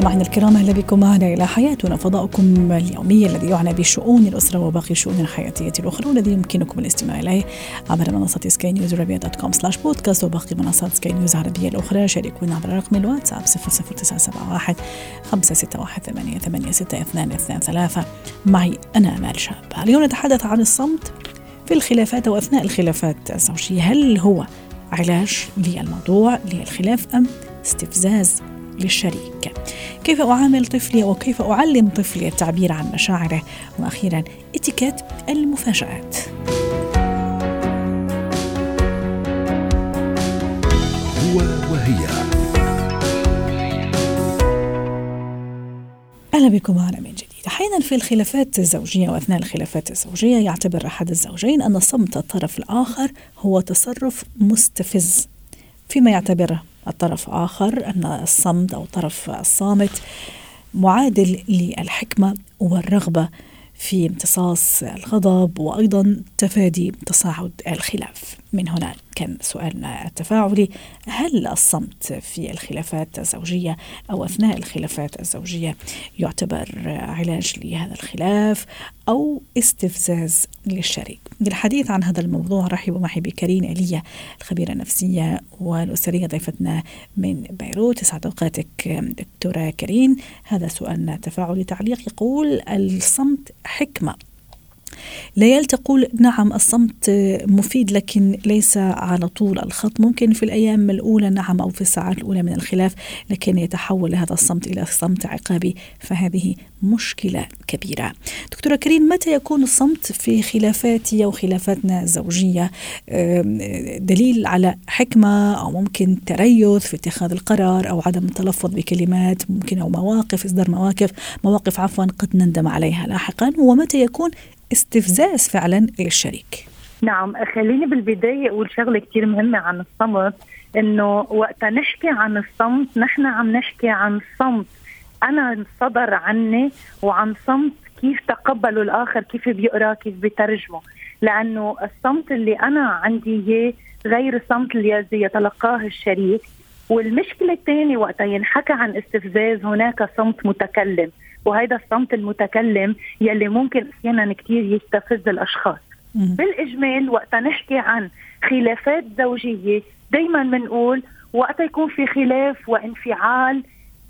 مستمعينا الكرام أهلا بكم معنا إلى حياتنا فضاؤكم اليومي الذي يعنى بشؤون الأسرة وباقي الشؤون الحياتية الأخرى والذي يمكنكم الاستماع إليه عبر منصة سكاي نيوز عربية dot com slash podcast وباقي منصات سكاي نيوز العربية الأخرى. شاركونا عبر رقم الواتساب 00971 561 886223 معي أنا آمال شاب. اليوم نتحدث عن الصمت في الخلافات أو أثناء الخلافات الزوجية. هل هو علاج للموضوع للخلاف أم استفزاز؟ للشريك. كيف أعامل طفلي وكيف أعلم طفلي التعبير عن مشاعره؟ وأخيرا إتيكيت المفاجآت. هو وهي. أهلا بكم معنا من جديد. أحيانا في الخلافات الزوجية وأثناء الخلافات الزوجية يعتبر أحد الزوجين أن صمت الطرف الآخر هو تصرف مستفز فيما يعتبره الطرف آخر أن الصمت أو الطرف الصامت معادل للحكمة والرغبة في امتصاص الغضب وأيضا تفادي تصاعد الخلاف. من هنا كان سؤالنا التفاعلي هل الصمت في الخلافات الزوجية أو أثناء الخلافات الزوجية يعتبر علاج لهذا الخلاف أو استفزاز للشريك؟ للحديث عن هذا الموضوع رحبوا معي بكريم ايليا الخبيرة النفسية والأسرية ضيفتنا من بيروت. يسعد أوقاتك دكتورة كريم. هذا سؤالنا التفاعلي تعليق يقول الصمت حكمة. ليال تقول نعم الصمت مفيد لكن ليس على طول الخط. ممكن في الأيام الأولى نعم أو في الساعات الأولى من الخلاف لكن يتحول هذا الصمت إلى صمت عقابي فهذه مشكلة كبيرة. دكتورة كريم متى يكون الصمت في خلافاتي أو خلافاتنا الزوجية؟ دليل على حكمة أو ممكن تريث في اتخاذ القرار أو عدم التلفظ بكلمات ممكن أو مواقف إصدار مواقف. مواقف عفوا قد نندم عليها لاحقا. ومتى يكون استفزاز فعلا للشريك. نعم خليني بالبداية أقول شغلة كتير مهمة عن الصمت إنه وقت نحكي عن الصمت نحن عم نحكي عن صمت. أنا صدر عني وعن صمت كيف تقبلوا الآخر كيف بيقرأ كيف بيترجمه لأنه الصمت اللي أنا عندي إياه غير الصمت اللي يتلقاه الشريك. والمشكلة الثانية وقت ينحكى عن استفزاز هناك صمت متكلم. وهذا الصمت المتكلم يلي ممكن أحيانا كثير يستفز الأشخاص. بالإجمال وقت نحكي عن خلافات زوجية دائما بنقول وقت يكون في خلاف وانفعال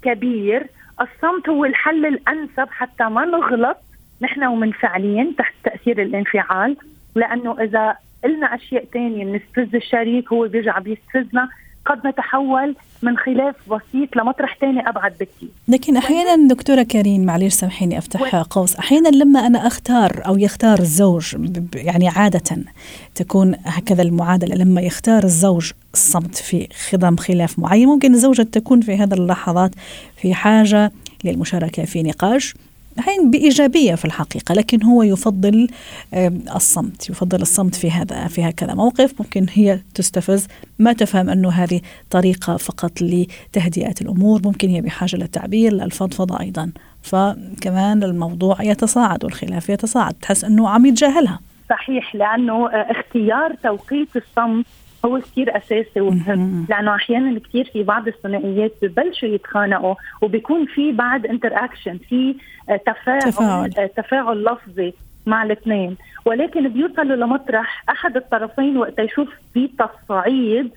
كبير الصمت هو الحل الأنسب حتى ما نغلط نحن ومنفعلين تحت تأثير الانفعال لأنه إذا قلنا أشياء ثانية بنستفز الشريك هو بيرجع بيستفزنا قد نتحول من خلاف بسيط لمطرح ثاني أبعد بكثير لكن أحيانا دكتورة كريم معلش سامحيني افتح و... قوس أحيانا لما أنا أختار أو يختار الزوج يعني عادة تكون هكذا المعادلة لما يختار الزوج الصمت في خضم خلاف معين ممكن الزوجة تكون في هذه اللحظات في حاجة للمشاركة في نقاش. هين بإيجابية في الحقيقة لكن هو يفضل الصمت يفضل الصمت في هذا في هكذا موقف. ممكن هي تستفز ما تفهم أنه هذه طريقة فقط لتهدئة الأمور ممكن هي بحاجة للتعبير للفضفضة أيضا. فكمان الموضوع يتصاعد والخلاف يتصاعد تحس أنه عم يتجاهلها. صحيح لأنه اختيار توقيت الصمت هو كثير أساسي ومهم. لأنه أحيانا كثير في بعض الثنائيات ببلشوا يتخانقوا وبيكون في بعد انتر اكشن في تفاعل تفاعل, آه، تفاعل لفظي مع الاثنين. ولكن بيوصلوا لمطرح أحد الطرفين وقت يشوف في تصعيد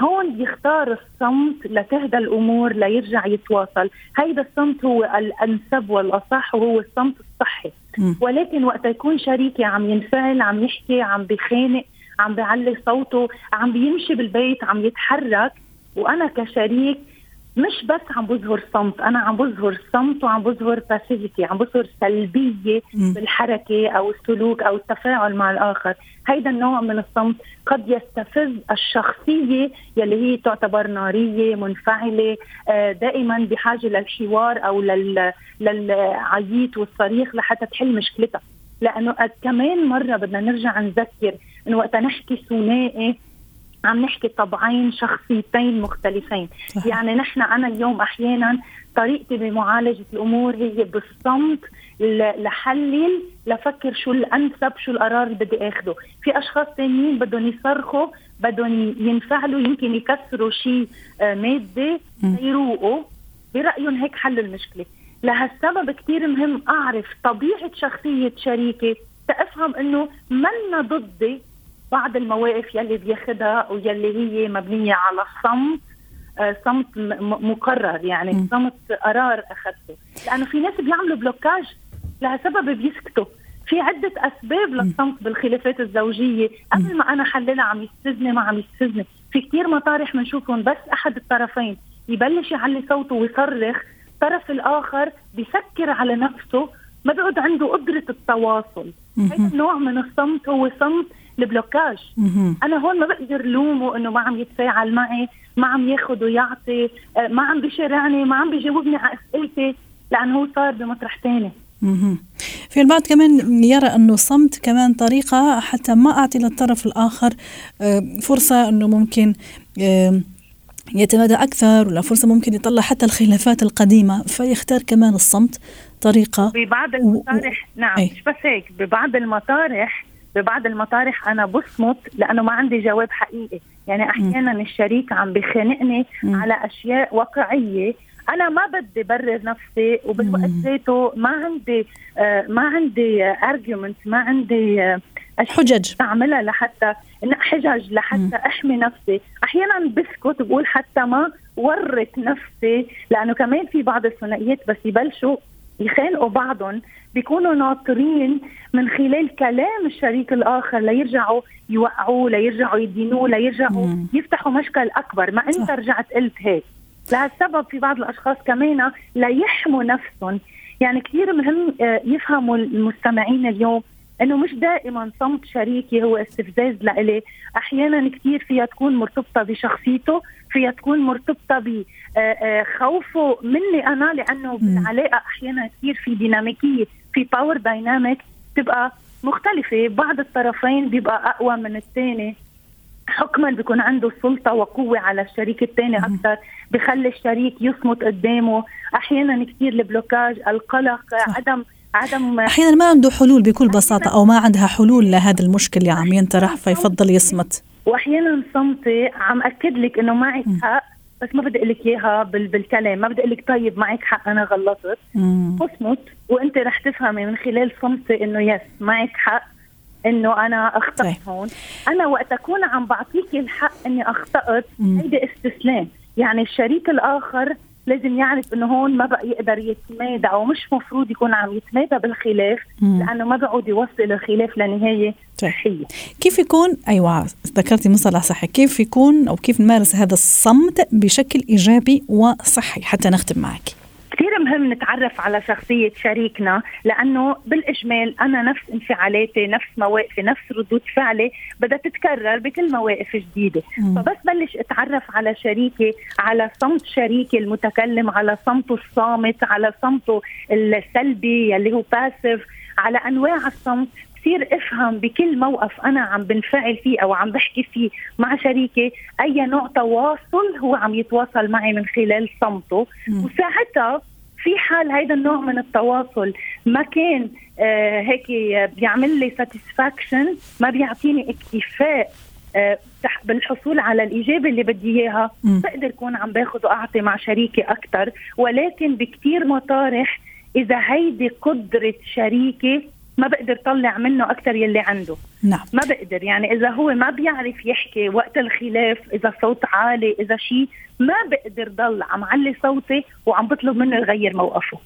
هون بيختار الصمت لتهدى الأمور ليرجع يتواصل. هيدا الصمت هو الأنسب والأصح وهو الصمت الصحي. ولكن وقت يكون شريكي عم ينفعل عم يحكي عم بخانق عم بيعلي صوته عم بيمشي بالبيت عم يتحرك. وأنا كشريك مش بس عم بظهر صمت أنا عم بظهر صمت وعم بظهر باسيفيتي عم بظهر سلبية م. بالحركة أو السلوك أو التفاعل مع الآخر. هيدا النوع من الصمت قد يستفز الشخصية يلي هي تعتبر نارية منفعلة آه، دائما بحاجة للحوار أو للعييت والصريخ لحتى تحل مشكلتها. لأنه كمان مرة بدنا نرجع نذكر انه وقت نحكي ثنائي عم نحكي طبعين شخصيتين مختلفين. صحيح. يعني نحن أنا اليوم أحيانا طريقتي بمعالجة الأمور هي بالصمت لحلل لفكر شو الأنسب شو القرار اللي بدي آخده. في أشخاص ثانيين بدهم يصرخوا بدهم ينفعلوا يمكن يكسروا شيء آه، ماده يروقوا. برأيهم هيك حل المشكلة. لهالسبب كثير مهم أعرف طبيعة شخصية شريكي تفهم إنه منا ضدي بعض المواقف يلي بياخدها ويلي هي مبنية على الصمت آه، صمت مقرر يعني صمت قرار أخذته. لأنه في ناس بيعملوا بلوكاج لهالسبب بيسكتوا. في عدة أسباب للصمت بالخلافات الزوجية. قبل ما أنا حللها عم يستزني ما عم يستزني في كتير مطارح بنشوفهم بس أحد الطرفين يبلش يعلي صوته ويصرخ. الطرف الآخر بيسكر على نفسه ما بيقعد عنده قدرة التواصل. هذا النوع من الصمت هو صمت البلوكاج. أنا هون ما بقدر لومه إنه ما عم يتفاعل معي ما عم ياخذ ويعطي آه، ما عم بيشارعني ما عم بيجاوبني على أسئلتي لأنه هو صار بمطرح ثاني في البعض كمان يرى أنه الصمت كمان طريقة حتى ما أعطي للطرف الآخر آه، فرصة أنه ممكن يتمادى أكثر ولا فرصة ممكن يطلع حتى الخلافات القديمة. فيختار كمان الصمت طريقة ببعض المطارح و... نعم. مش بس هيك ببعض المطارح ببعض المطارح أنا بصمت لأنه ما عندي جواب حقيقي. يعني أحيانا الشريك عم بخانقني على أشياء واقعية. أنا ما بدي برر نفسي وبالوقت ذاته ما عندي آه ما عندي ارجيومنت ما عندي آه حجج. اعملها لحتى حجج لحتى مم. أحمي نفسي. أحيانا بسكت بقول حتى ما ورط نفسي لأنه كمان في بعض الثنائيات بس يبلشوا يخانقوا بعضهم بيكونوا ناطرين من خلال كلام الشريك الآخر ليرجعوا يوقعوه ليرجعوا يدينوه ليرجعوا مم. يفتحوا مشكل أكبر ما أنت صح. رجعت قلت هيك لهالسبب في بعض الأشخاص كمان ليحموا نفسهم يعني كثير مهم آه، يفهموا المستمعين اليوم إنه مش دائما صمت شريكي هو استفزاز لإلي، أحيانا كثير فيها تكون مرتبطة بشخصيته، فيها تكون مرتبطة بخوفه آه، مني أنا لأنه بالعلاقة أحيانا كثير في ديناميكية، في power dynamic تبقى مختلفة، بعض الطرفين بيبقى أقوى من الثاني حكما بيكون عنده سلطة وقوة على الشريك الثاني أكثر بخلي الشريك يصمت قدامه. أحيانا كثير البلوكاج القلق صح. عدم عدم أحيانا ما عنده حلول بكل بساطة أو ما عندها حلول لهذا المشكل اللي عم ينطرح فيفضل يصمت. واحيانا صمتي عم أكد لك إنه معك حق بس ما بدي أقول لك إياها بالكلام. ما بدي أقول لك طيب معك حق أنا غلطت. أصمت. وأنت رح تفهمي من خلال صمتي إنه يس معك حق إنه أنا أخطأت طيب. هون. أنا وقت أكون عم بعطيك الحق إني أخطأت هيدي استسلام يعني الشريك الآخر لازم يعرف إنه هون ما بقى يقدر يتمادى أو مش مفروض يكون عم يتمادى بالخلاف لأنه ما بقعد يوصل الخلاف لنهاية. صحية. كيف يكون أيوه ذكرتي مصطلح صحي. كيف يكون أو كيف نمارس هذا الصمت بشكل إيجابي وصحي؟ حتى نختم معك. كثير مهم نتعرف على شخصية شريكنا لأنه بالإجمال أنا نفس انفعالاتي نفس مواقفي نفس ردود فعلي بدها تتكرر بكل مواقف جديدة مم. فبس بلش أتعرف على شريكي على صمت شريكي المتكلم على صمته الصامت على صمته السلبي اللي هو باسف على أنواع الصمت بصير افهم بكل موقف أنا عم بنفعل فيه أو عم بحكي فيه مع شريكي أي نوع تواصل هو عم يتواصل معي من خلال صمته. وساعتها في حال هيدا النوع من التواصل ما كان آه هيك بيعمل لي ساتسفاكشن ما بيعطيني اكتفاء آه بالحصول على الإجابة اللي بدي إياها. بقدر أكون عم باخذ وأعطي مع شريكي أكثر ولكن بكثير مطارح إذا هيدي قدرة شريكي ما بقدر طلع منه أكثر يلي عنده. نعم. ما بقدر يعني إذا هو ما بيعرف يحكي وقت الخلاف إذا صوت عالي إذا شيء ما بقدر ضل عم علي صوتي وعم بطلب منه يغير موقفه.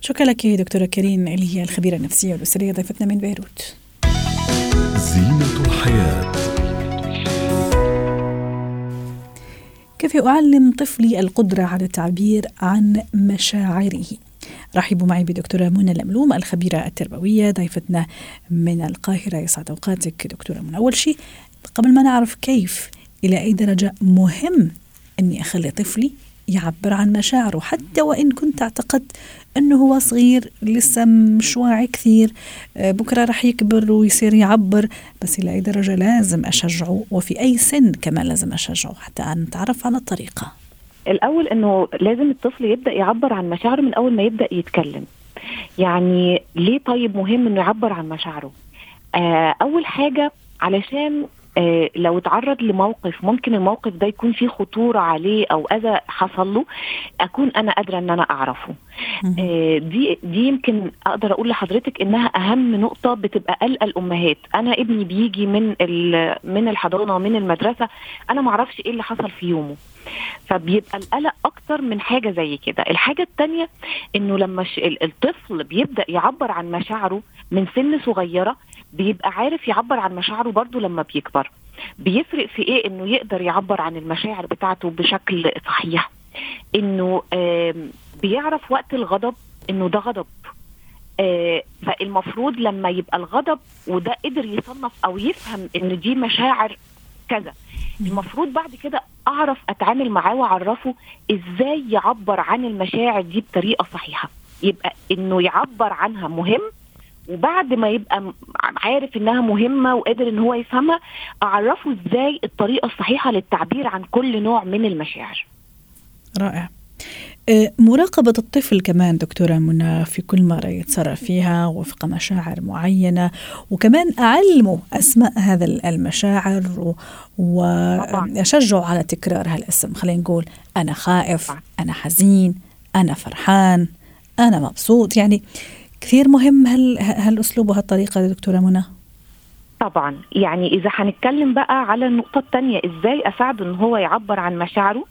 شكرا لك دكتورة كريم اللي هي الخبيرة النفسية والاسريه ضيفتنا من بيروت. زينة الحياة. كيف أعلم طفلي القدرة على التعبير عن مشاعره؟ رحبوا معي بدكتورة منى الأملوم الخبيرة التربوية ضيفتنا من القاهرة. يسعد أوقاتك دكتورة منى. أول شيء قبل ما نعرف كيف إلى أي درجة مهم أني أخلي طفلي يعبر عن مشاعره؟ حتى وإن كنت اعتقدت أنه هو صغير لسه مش واعي كثير آه، بكرة رح يكبر ويصير يعبر بس إلى أي درجة لازم أشجعه وفي أي سن كمان لازم أشجعه حتى نتعرف على الطريقة. الأول إنه لازم الطفل يبدأ يعبر عن مشاعره من أول ما يبدأ يتكلم. يعني ليه طيب مهم إنه يعبر عن مشاعره؟ آه أول حاجة علشان آه لو اتعرض لموقف ممكن الموقف ده يكون فيه خطورة عليه أو أذى حصل له أكون أنا قادرة إن أنا أعرفه. آه دي دي يمكن أقدر أقول لحضرتك إنها أهم نقطة بتبقى قلقة الأمهات. أنا ابني بيجي من من الحضانة من المدرسة أنا ما أعرفش إيه اللي حصل في يومه. فبيبقى القلق أكتر من حاجة زي كده. الحاجة الثانية إنه لما الطفل بيبدأ يعبر عن مشاعره من سن صغيرة بيبقى عارف يعبر عن مشاعره برضه لما بيكبر. بيفرق في إيه؟ إنه يقدر يعبر عن المشاعر بتاعته بشكل صحيح. إنه بيعرف وقت الغضب إنه ده غضب. آه فالمفروض لما يبقى الغضب وده قدر يصنف أو يفهم إن دي مشاعر كذا المفروض بعد كده أعرف أتعامل معاه وأعرفه إزاي يعبر عن المشاعر دي بطريقة صحيحة. يبقى إنه يعبر عنها مهم وبعد ما يبقى عارف إنها مهمة وقادر إن هو يفهمها أعرفه إزاي الطريقة الصحيحة للتعبير عن كل نوع من المشاعر. رائع. مراقبة الطفل كمان دكتورة منى في كل مرة يتصرف فيها وفق مشاعر معينة وكمان أعلمه أسماء هذا المشاعر وأشجعه على تكرار هالاسم. خلينا نقول أنا خائف أنا حزين أنا فرحان أنا مبسوط. يعني كثير مهم هال هالأسلوب وهالطريقة دكتورة منى. طبعا. يعني إذا هنتكلم بقى على النقطة الثانية إزاي أساعده إن هو يعبر عن مشاعره؟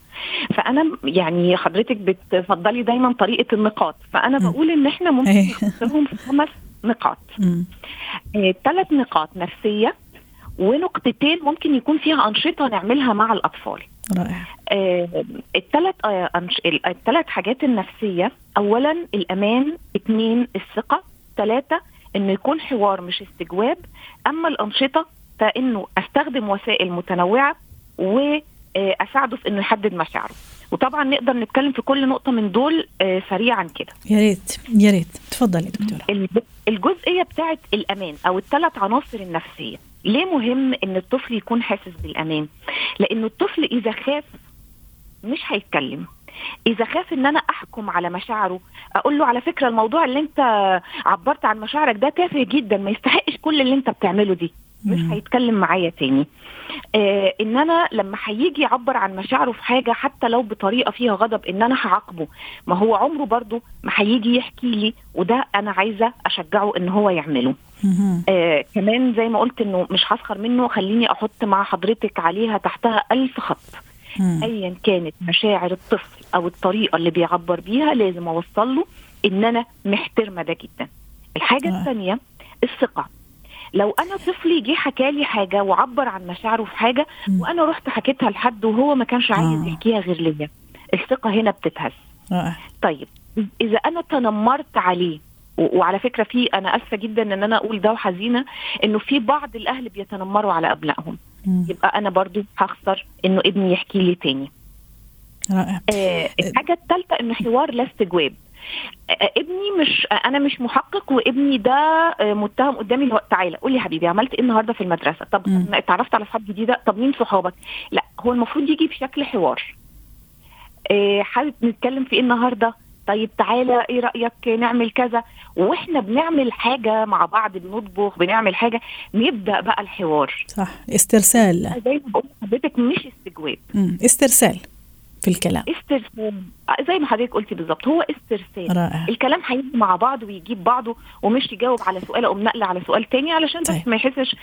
فأنا يعني حضرتك بتفضلي دايما طريقة النقاط. فأنا. بقول إن إحنا ممكن إيه. نحطهم في خمس نقاط. ثلاث آه نقاط نفسية ونقطتين ممكن يكون فيها أنشطة نعملها مع الأطفال. رائع. آه الثلاث آه الثلاث حاجات النفسية اولا الأمان اثنين الثقة ثلاثة إنه يكون حوار مش استجواب أما الأنشطة فإنه أستخدم وسائل متنوعة واساعده في إنه يحدد مشاعره. وطبعا نقدر نتكلم في كل نقطة من دول آه، سريعا كده. يا ريت يا ريت. تفضلي دكتورة. الجزئية بتاعه الأمان أو الثلاث عناصر النفسية. ليه مهم إن الطفل يكون حاسس بالأمان؟ لأنه الطفل إذا خاف مش هيتكلم. إذا خاف إن أنا أحكم على مشاعره أقول له على فكرة الموضوع اللي أنت عبرت عن مشاعرك ده تافه جدا ما يستحقش كل اللي أنت بتعمله دي. مش هيتكلم معايا تاني. آه إن أنا لما هيجي يعبر عن مشاعره في حاجة حتى لو بطريقة فيها غضب إن أنا هعاقبه. ما هو عمره برضه ما هيجي يحكي لي وده أنا عايزة أشجعه إن هو يعمله. آه كمان زي ما قلت إنه مش هسخر منه خليني أحط مع حضرتك عليها تحتها ألف خط. ايا كانت مشاعر الطفل. أو الطريقة اللي بيعبر بيها لازم أوصل له إن أنا محترمة ده جدا الحاجة آه. الثانية الثقة لو أنا طفلي جه حكى لي حاجة وعبر عن مشاعره في حاجة م. وأنا رحت حكيتها لحد وهو ما كانش عايز آه. يحكيها غير ليا الثقة هنا بتتهز آه. طيب إذا أنا تنمرت عليه وعلى فكرة في أنا آسفة جدا إن أنا أقول ده وحزينة إنه في بعض الأهل بيتنمروا على أبنائهم يبقى أنا برضو هخسر إنه ابني يحكي لي تاني رائع. آه الحاجة الثالثه انه حوار لا استجواب آه ابني مش أنا مش محقق وابني ده آه متهم قدامي اللي هو تعالى قول لي يا حبيبي عملت إيه النهارده في المدرسة؟ طب م. اتعرفت على أصحاب جديدة؟ طب مين صحابك؟ لا هو المفروض يجي بشكل حوار. آه حابب نتكلم في إيه النهارده؟ طيب تعالى إيه رأيك؟ نعمل كذا. وإحنا بنعمل حاجة مع بعض بنطبخ بنعمل حاجة نبدأ بقى الحوار. صح استرسال. زي ما بقول لحضرتك مش استجواب. استرسال. في الكلام. استرسال. زي ما حضرتك قلتي بالظبط هو استرسال. رائع. الكلام هيجي مع بعض ويجيب بعضه ومش يجاوب على سؤال أو نقل على سؤال تاني علشان طيب. بس ما يحسش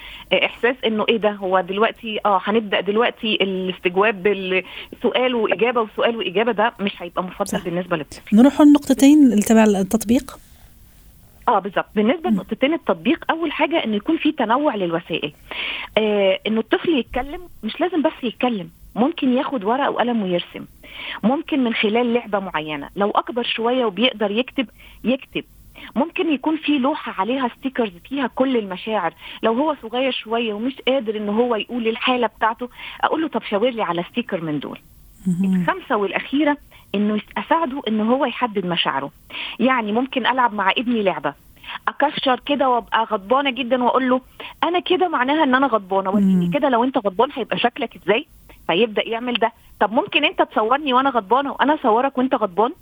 إحساس إنه إيه ده هو دلوقتي آه هنبدأ دلوقتي الاستجواب بالسؤال وإجابة وسؤال وإجابة ده مش هيبقى مفضل صح. بالنسبة للطفل نروح النقطتين تبع التطبيق؟ آه بالظبط. بالنسبة لنقطتين التطبيق أول حاجة إنه يكون في تنوع للوسائل. آه إنه الطفل يتكلم مش لازم بس يتكلم. ممكن ياخد ورقة وقلم ويرسم. ممكن من خلال لعبة معينة. لو أكبر شوية وبيقدر يكتب يكتب. ممكن يكون في لوحة عليها stickers فيها كل المشاعر. لو هو صغير شوية ومش قادر إن هو يقول الحالة بتاعته أقول له طب شاور لي على sticker من دول. الخمسة والأخيرة إنه أساعده إن هو يحدد مشاعره. يعني ممكن ألعب مع ابني لعبة. أكشر كده وأبقى غضبانة جدا وأقول له أنا كده معناها إن أنا غضبانة. وريني كده لو أنت غضبان هيبقى شكلك إزاي؟ فيبدأ يعمل ده. طب ممكن انت تصورني وأنا غضبانة وأنا اصورك وانت غضبان؟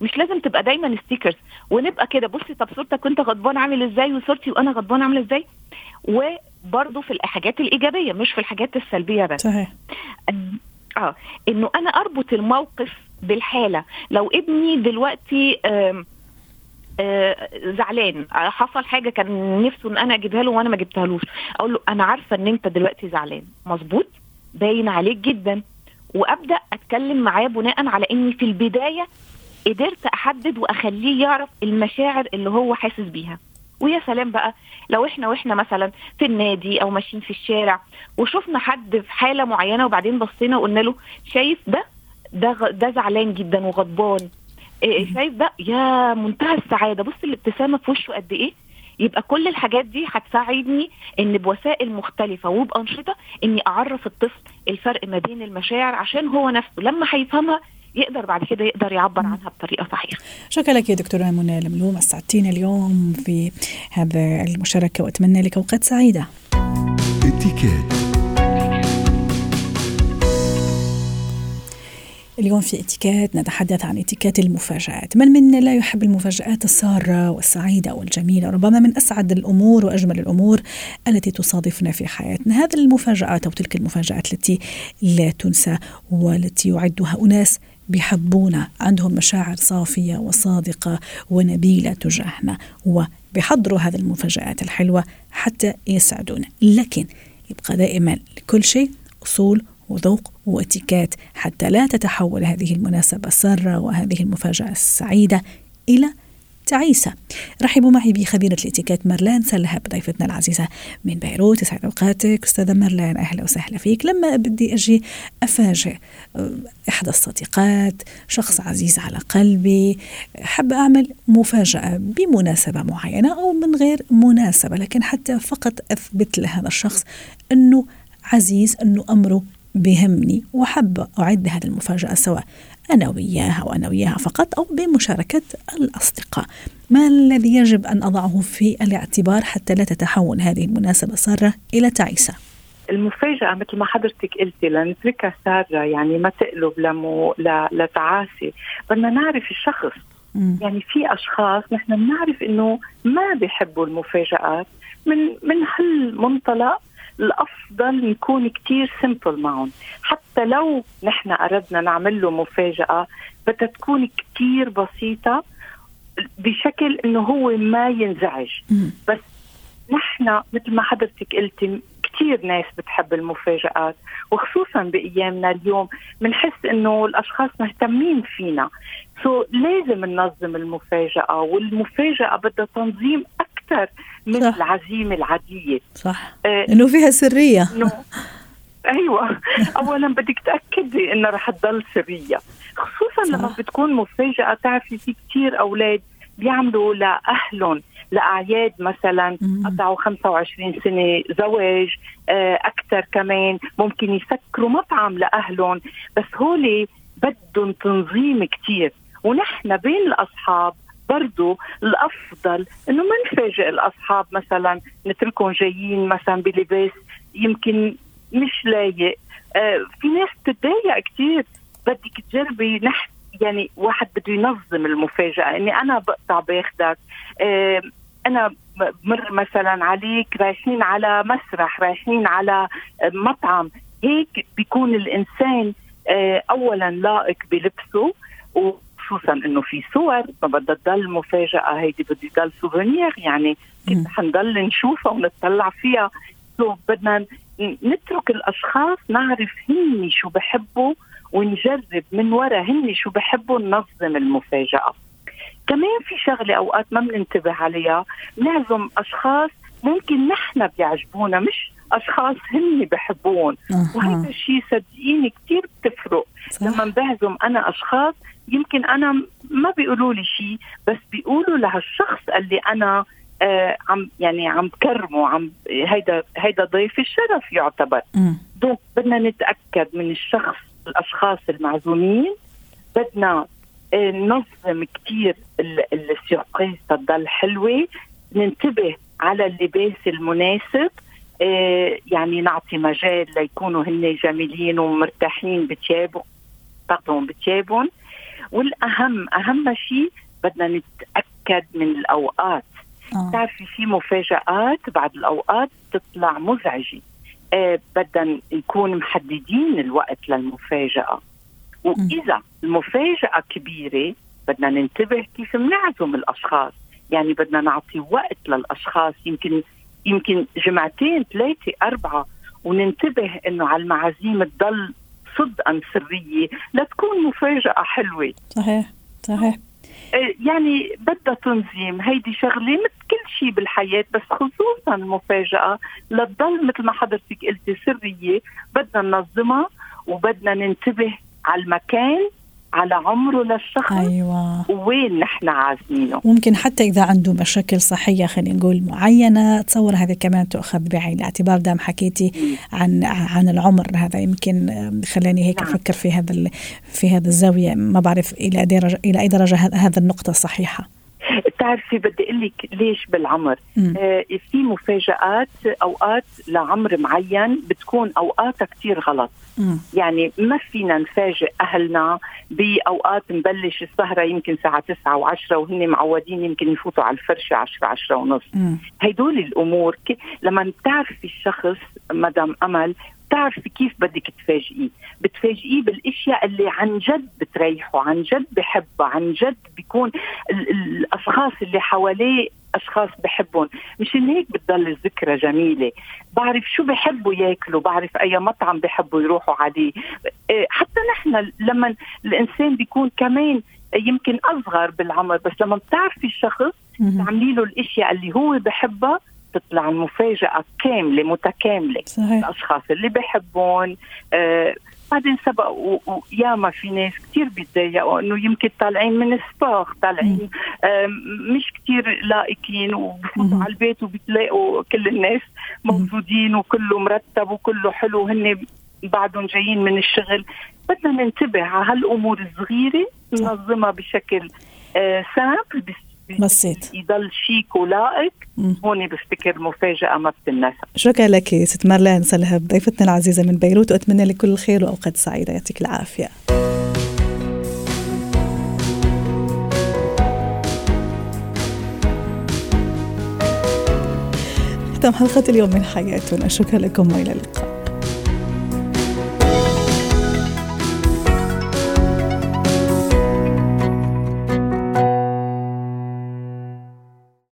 مش لازم تبقى دايما ستيكرز ونبقى كده. بصي طب صورتك وانت غضبان عامل إزاي؟ وصورتي وأنا غضبان عاملة إزاي؟ وبرضه في الحاجات الإيجابية مش في الحاجات السلبية بس. صحيح. آه. إنه أنا أربط الموقف بالحالة. لو ابني دلوقتي آه آه زعلان حصل حاجة كان نفسه إن أنا أجيبها له وأنا ما جبتهالوش أقول له أنا عارفة إن أنت دلوقتي زعلان. مظبوط؟ باين عليك جدا. وأبدأ أتكلم معاه بناء على إني في البداية قدرت أحدد وأخليه يعرف المشاعر اللي هو حاسس بيها. ويا سلام بقى لو إحنا وإحنا مثلا في النادي أو ماشيين في الشارع وشفنا حد في حالة معينة وبعدين بصينا وقلنا له شايف ده؟ ده ده زعلان جدا وغضبان. إيه شايف ده؟ يا منتهى السعادة. بص الابتسامة في وشه قد إيه؟ يبقى كل الحاجات دي هتساعدني إن بوسائل مختلفة وبأنشطة إني أعرف الطفل الفرق ما بين المشاعر عشان هو نفسه لما هيفهمها يقدر بعد كده يقدر يعبر عنها بطريقة صحيحة. شكرا لك يا دكتورة منى الملوم اسعدتينا اليوم في هذا المشاركة وأتمنى لك أوقات سعيدة. اتكاد اليوم في اتيكات نتحدث عن اتيكات المفاجآت. من منا لا يحب المفاجآت؟ السارة والسعيدة والجميلة ربما من أسعد الأمور وأجمل الأمور التي تصادفنا في حياتنا. هذه المفاجآت أو تلك المفاجآت التي لا تنسى والتي يعدها أناس بيحبونا. عندهم مشاعر صافية وصادقة ونبيلة تجاهنا وبيحضروا هذه المفاجآت الحلوة حتى يسعدونا. لكن يبقى دائما لكل شيء أصول وذوق واتيكات حتى لا تتحول هذه المناسبة السارة وهذه المفاجأة السعيدة إلى تعيسة. رحبوا معي بخبيرة الاتيكيت مرلان سلهب ضيفتنا العزيزة من بيروت. يسعد أوقاتك. أستاذة مرلان أهلا وسهلا فيك. لما بدي أجي أفاجئ آه، إحدى الصديقات شخص عزيز على قلبي حب أعمل مفاجأة بمناسبة معينة أو من غير مناسبة لكن حتى فقط أثبت لهذا الشخص أنه عزيز أنه أمره بهمني وحب أعد هذه المفاجأة سواء أنا وياها وأنا وياها فقط أو بمشاركة الأصدقاء. ما الذي يجب أن أضعه في الاعتبار حتى لا تتحول هذه المناسبة سارة إلى تعيسة؟ المفاجأة مثل ما حضرتك قلتي لنتركها سارة يعني ما تقلب لمو لتعاسة بدنا نعرف الشخص. م. يعني في أشخاص نحن بنعرف إنه ما بيحبوا المفاجآت من من هالمنطلق الأفضل نكون كتير سمبل معهم. حتى لو نحن أردنا نعمل له مفاجأة بدها تكون كتير بسيطة بشكل إنه هو ما ينزعج. بس نحن مثل ما حضرتك قلتي كثير ناس بتحب المفاجآت وخصوصا بأيامنا اليوم بنحس إنه الأشخاص مهتمين فينا. سو so, لازم ننظم المفاجأة والمفاجأة بدها تنظيم أكثر من صح. العزيمة العادية. صح. آه إنه فيها سرية. إنه أيوه. اولا بدك تأكدي انها رح تضل سرية. خصوصا صح. لما بتكون مفاجأة تعرفي في كثير أولاد بيعملوا لأهلهم لأعياد مثلا قطعوا 25 سنة زواج آه، أكثر كمان. ممكن يسكروا مطعم لأهلهم. بس هولي بدهم تنظيم كثير ونحن بين الأصحاب برضو الأفضل إنه ما نفاجئ الأصحاب مثلا نتركهم جايين مثلا بلباس يمكن مش لايق. آه في ناس بتتضايق كثير بدك تجربي نحن يعني واحد بده ينظم المفاجأة. إني أنا بقطع باخدك. آه أنا بمر مثلا عليك رايحين على مسرح رايحين على مطعم. هيك بيكون الإنسان آه اولا لائق بلبسه وخصوصا إنه في صور ما بدها تضل مفاجأة هيدي بده يضل souvenir يعني كيف حنضل نشوفها ونطلع فيها. so بدنا نترك الأشخاص نعرف هن شو بحبوا ونجرب من وراء هن شو بحبوا ننظم المفاجأة. كمان في شغلة أوقات ما بننتبه عليها بنعزم أشخاص ممكن نحن بيعجبونا مش أشخاص هن بحبون. وهذا الشيء صدقيني كثير بتفرق. لما بعزم أنا أشخاص يمكن أنا ما بيقولوا لي شيء بس بيقولوا لهالشخص اللي أنا آه عم يعني عم كرمه عم هيدا هيدا ضيف الشرف يعتبر. donc بدنا نتأكد من الشخص الأشخاص المعزومين. بدنا آه، ننظم كثير ال surprise تضل حلوة. ننتبه على اللباس المناسب. آه، يعني نعطي مجال ليكونوا هن جميلين ومرتاحين بتيابهم pardon بتيابهم. والاهم أهم شيء بدنا نتأكد من الأوقات. آه. بتعرفي في مفاجآت بعد الأوقات تطلع مزعجة. آه بدنا نكون محددين الوقت للمفاجأة. وإذا المفاجأة كبيرة بدنا ننتبه كيف بنعزم الأشخاص. يعني بدنا نعطي وقت للأشخاص يمكن يمكن جمعتين ثلاثة أربعة وننتبه إنه على المعازيم تضل صدقا سرية لتكون مفاجأة حلوة. صحيح صحيح. آه، يعني بدها تنظيم. هيدي شغلة مثل كل شيء بالحياة بس خصوصا المفاجاه لتضل مثل ما حضرتك قلتي سرية بدنا ننظمها وبدنا ننتبه على المكان على عمره للشخص أيوه. وين نحن عازمينه. ممكن حتى إذا عنده مشاكل صحية خلينا نقول معينة تصور هذه كمان تؤخذ بعين الاعتبار. دام حكيتي عن عن العمر هذا يمكن خلاني هيك نعم. أفكر في هذا في هذا الزاوية. ما بعرف إلى درجه إلى أي درجة هذا النقطة صحيحة. بتعرفي بدي أقول لك ليش بالعمر. آه في مفاجآت أوقات لعمر معين بتكون أوقاتها كثير غلط. يعني ما فينا نفاجئ أهلنا بأوقات نبلش السهرة يمكن الساعة 9 و10 وهن معودين يمكن يفوتوا على الفرشة 10 10 ونص. هدول الأمور لما بتعرفي الشخص مدام أمل بتعرفي كيف بدك تفاجئيه. بتفاجئيه بالأشياء اللي عن جد بتريحه عن جد بحبها عن جد بيكون الأشخاص اللي حواليه أشخاص بحبهم. مشان هيك بتضل الذكرى جميلة. بعرف شو بحبوا ياكلوا بعرف أي مطعم بحبوا يروحوا عليه. إيه، حتى نحن لما الإنسان بيكون كمان يمكن أصغر بالعمر بس لما بتعرفي الشخص تعملي له الإشياء اللي هو بحبها تطلع المفاجأة كاملة متكاملة. صحيح. الأشخاص اللي بحبهم آه بعدين سبق وياما في ناس كثير بيتضايقوا انه يمكن طالعين من سباخ طالعين مش كثير لائقين وبفوتوا على البيت وبتلاقوا كل الناس موجودين وكله مرتب وكله حلو وهن بعدهم جايين من الشغل. بدنا ننتبه على هالأمور الصغيرة ننظمها بشكل آه سامبل بسيط. يضل شيك ولائق هون بفتكر مفاجأة ما بتنسى شكرا لك ست مارلين؟ سلهب ضيفتنا العزيزة من بيروت وأتمنى لك كل الخير وأوقات سعيدة. يعطيك العافية. ختم حلقة اليوم من حياتنا. شكرا لكم وإلى اللقاء.